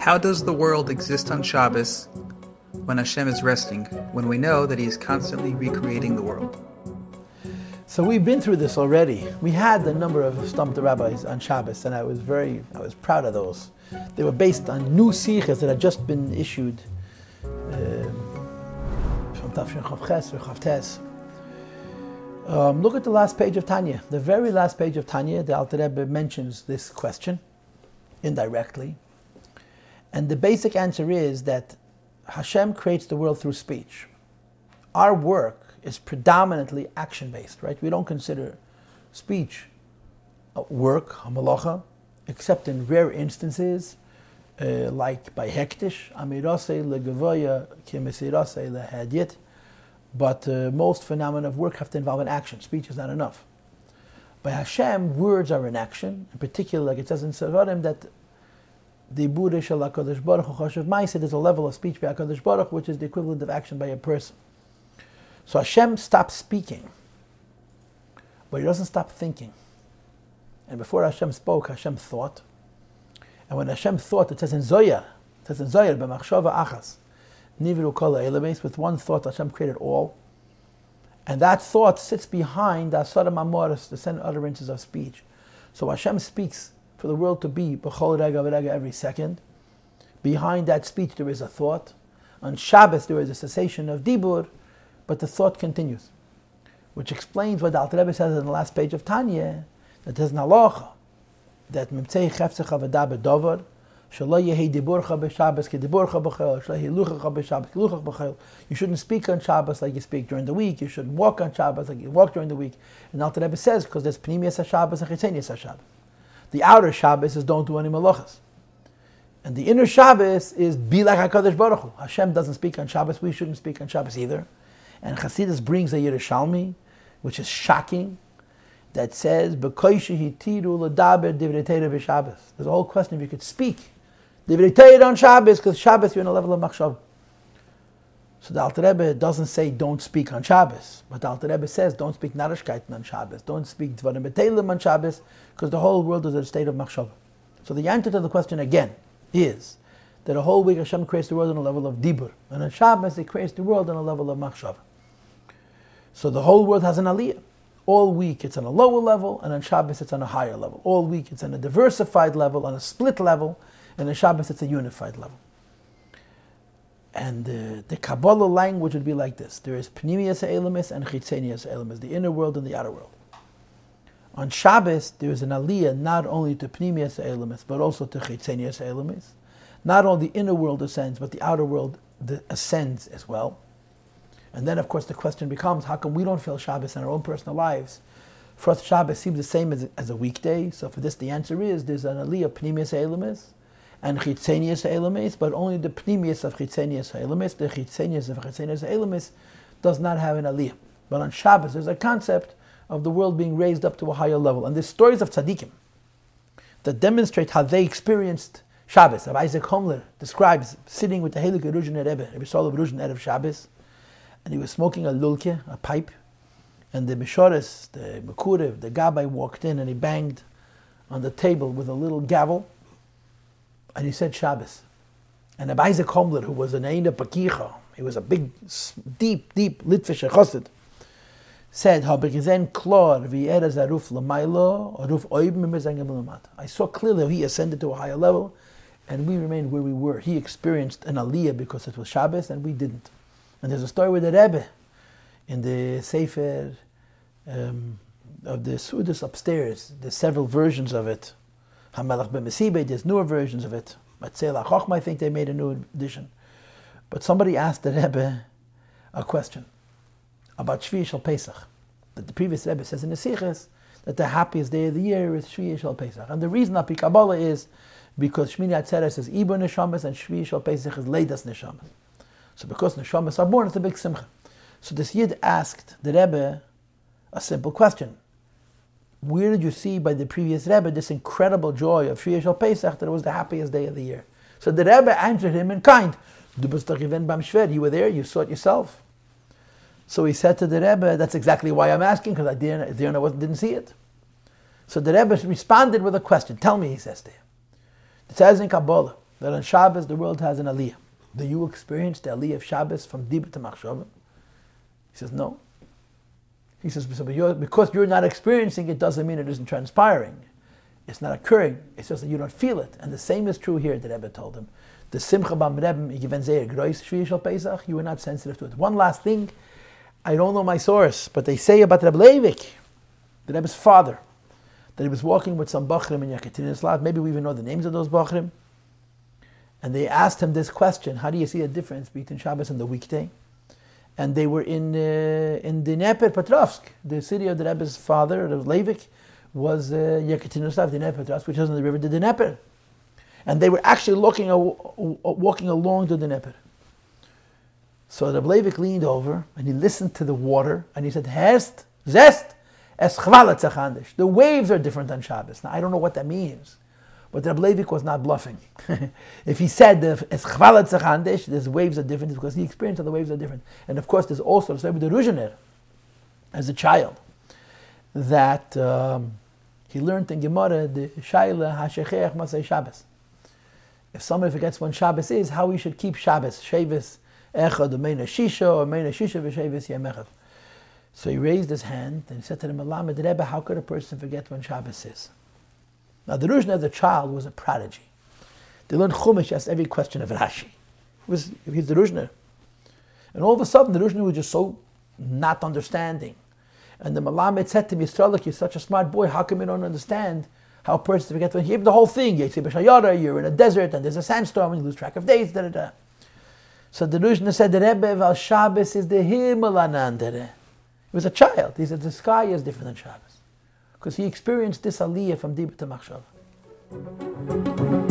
How does the world exist on Shabbos when Hashem is resting, when we know that He is constantly recreating the world? So we've been through this already. We had a number of Stump the Rabbis on Shabbos, and I was very, I was proud of those. They were based on new siches that had just been issued um, from Tafshin Chavches or Chavtes. Um, look at the last page of Tanya. The very last page of Tanya, the Alter Rebbe mentions this question indirectly. And the basic answer is that Hashem creates the world through speech. Our work is predominantly action based, right? We don't consider speech work, hamalacha, except in rare instances, uh, like by hektish, amirase legavoya kimesirase lehadyit. But uh, most phenomena of work have to involve an action. Speech is not enough. By Hashem, words are an action. In particular, like it says in Sevarim, that the Burish al Baruch Hu Choshev there's a level of speech by HaKadosh Baruch which is the equivalent of action by a person. So Hashem stops speaking, but He doesn't stop thinking. And before Hashem spoke, Hashem thought. And when Hashem thought, it says in Zoya, it says in Zoya, b'machshava achas, niviru kol elemes, with one thought Hashem created all. And that thought sits behind the asaram amoris, the seven utterances of speech. So Hashem speaks for the world to be every second. Behind that speech there is a thought. On Shabbos there is a cessation of dibur, but the thought continues, which explains what the Alter Rebbe says in the last page of Tanya, that there's an halacha, that memtzei chefzecha v'da bedover, shelo yehi diburcha luchach. You shouldn't speak on Shabbos like you speak during the week. You shouldn't walk on Shabbos like you walk during the week. And Alter Rebbe says, because there's pnimius HaShabbos and chitzenius HaShabbos. The outer Shabbos is don't do any malachas. And the inner Shabbos is be like HaKadosh Baruch Hu. Hashem doesn't speak on Shabbos. We shouldn't speak on Shabbos either. And Chassidus brings a Yerushalmi, which is shocking, that says, There's a whole question if you could speak. on Shabbos, because Shabbos you're in a level of machshav. So the Alter Rebbe doesn't say don't speak on Shabbos, but the Alter Rebbe says don't speak Narishkeiten on Shabbos, don't speak Dvarim Betelim on Shabbos, because the whole world is in a state of machshav. So the answer to the question again is that a whole week Hashem creates the world on a level of dibur, and on Shabbos He creates the world on a level of machshav. So the whole world has an aliyah. All week it's on a lower level, and on Shabbos it's on a higher level. All week it's on a diversified level, on a split level, and on Shabbos it's a unified level. And the, the Kabbalah language would be like this: there is pnimius elemis and chitzenius elemis, the inner world and the outer world. On Shabbos, there is an aliyah not only to pnimius elemis, but also to chitzenius elemis. Not only the inner world ascends, but the outer world ascends as well. And then, of course, the question becomes how come we don't feel Shabbos in our own personal lives? For us, Shabbos seems the same as, as a weekday. So for this, the answer is there's an aliyah pnimius elamis and chitzenius elamis, but only the pnimius of chitzenius elamis, the chitzenius of chitzenius elamis, does not have an aliyah. But on Shabbos, there's a concept of the world being raised up to a higher level. And there's stories of tzaddikim that demonstrate how they experienced Shabbos. Rabbi Isaac Homler describes sitting with the Heilige Ruzhin Rebbe, Rabbi Solomon Ruzhin Erev Shabbos, and he was smoking a lulke, a pipe, and the Mishoris, the Mekurev, the Gabbai walked in and he banged on the table with a little gavel, and he said Shabbos. And Rabbi Isaac Homler, who was an Eina Pakicha, he was a big, deep, deep Litvish Chosid, said, klor I saw clearly he ascended to a higher level, and we remained where we were. He experienced an aliyah because it was Shabbos, and we didn't. And there's a story with the Rebbe in the Sefer um, of the Sudas upstairs. There's several versions of it. Hamelach B'Mesibe, there's newer versions of it. Matzela Chochma, I think they made a new edition. But somebody asked the Rebbe a question about Shvi Shal Pesach. That the previous Rebbe says in the Siches that the happiest day of the year is Shvi Shal Pesach. And the reason that Kabbalah is because Shmini Atzeres is Iber Neshamas and Shvi Shal Pesach is Leidas Neshamas. So because neshamas are born, it's a big simcha. So this yid asked the Rebbe a simple question. Where did you see by the previous Rebbe this incredible joy of Shvi Shal Pesach that it was the happiest day of the year? So the Rebbe answered him in kind. You were there, you saw it yourself. So he said to the Rebbe, that's exactly why I'm asking, because I didn't, didn't see it. So the Rebbe responded with a question. Tell me, he says to him. It says in Kabbalah that on Shabbos the world has an aliyah. Do you experience the aliyah of Shabbos from Dibur to Machshava? He says, no. He says, because you're not experiencing it doesn't mean it isn't transpiring. It's not occurring. It's just that you don't feel it. And the same is true here, the Rebbe told him. The Simcha Bam Rebbe, you were not sensitive to it. One last thing, I don't know my source, but they say about Rebbe Leivik, the Rebbe's father, that he was walking with some Bachrim in Yekaterinslav. Maybe we even know the names of those Bachrim. And they asked him this question How do you see a difference between Shabbos and the weekday? And they were in, uh, in Dnieper Petrovsk, the city of the Rebbe's father, the Leivik, was uh, Yekaterinslav, Dnieper Petrovsk, which is on the river the Dnieper and they were actually looking, walking along the Dnieper. So the Leivik leaned over and he listened to the water and he said, Hest, Zest, es The waves are different than Shabbos. Now I don't know what that means, but the Leivik was not bluffing. if he said es these waves are different, because he experienced that the waves are different. And of course, there's also the the Ruzhiner as a child that um, he learned in Gemara the Shaila Hashechech Masay Shabbos if somebody forgets when Shabbos is, how we should keep Shabbos. Shabbos echad, meina shisha, or meina shisha v'shabbos yemechav. So he raised his hand and he said to the Malamed Rebbe, how could a person forget when Shabbos is? Now the Ruzhner as a child was a prodigy. They learned Chumash, asked every question of Rashi. Was, he's the Ruzhner. And all of a sudden the Ruzhner was just so not understanding. And the Malamed said to me, Yisraelik, you're such a smart boy, how come you don't understand how a person forgets when he the whole thing. You're in a desert and there's a sandstorm and you lose track of days. Da, da, da. So the Ruzhner said the Rebbe of Shabbos is the Himalanandere. He was a child. He said the sky is different than Shabbos. Because he experienced this aliyah from Dibur to Machshava.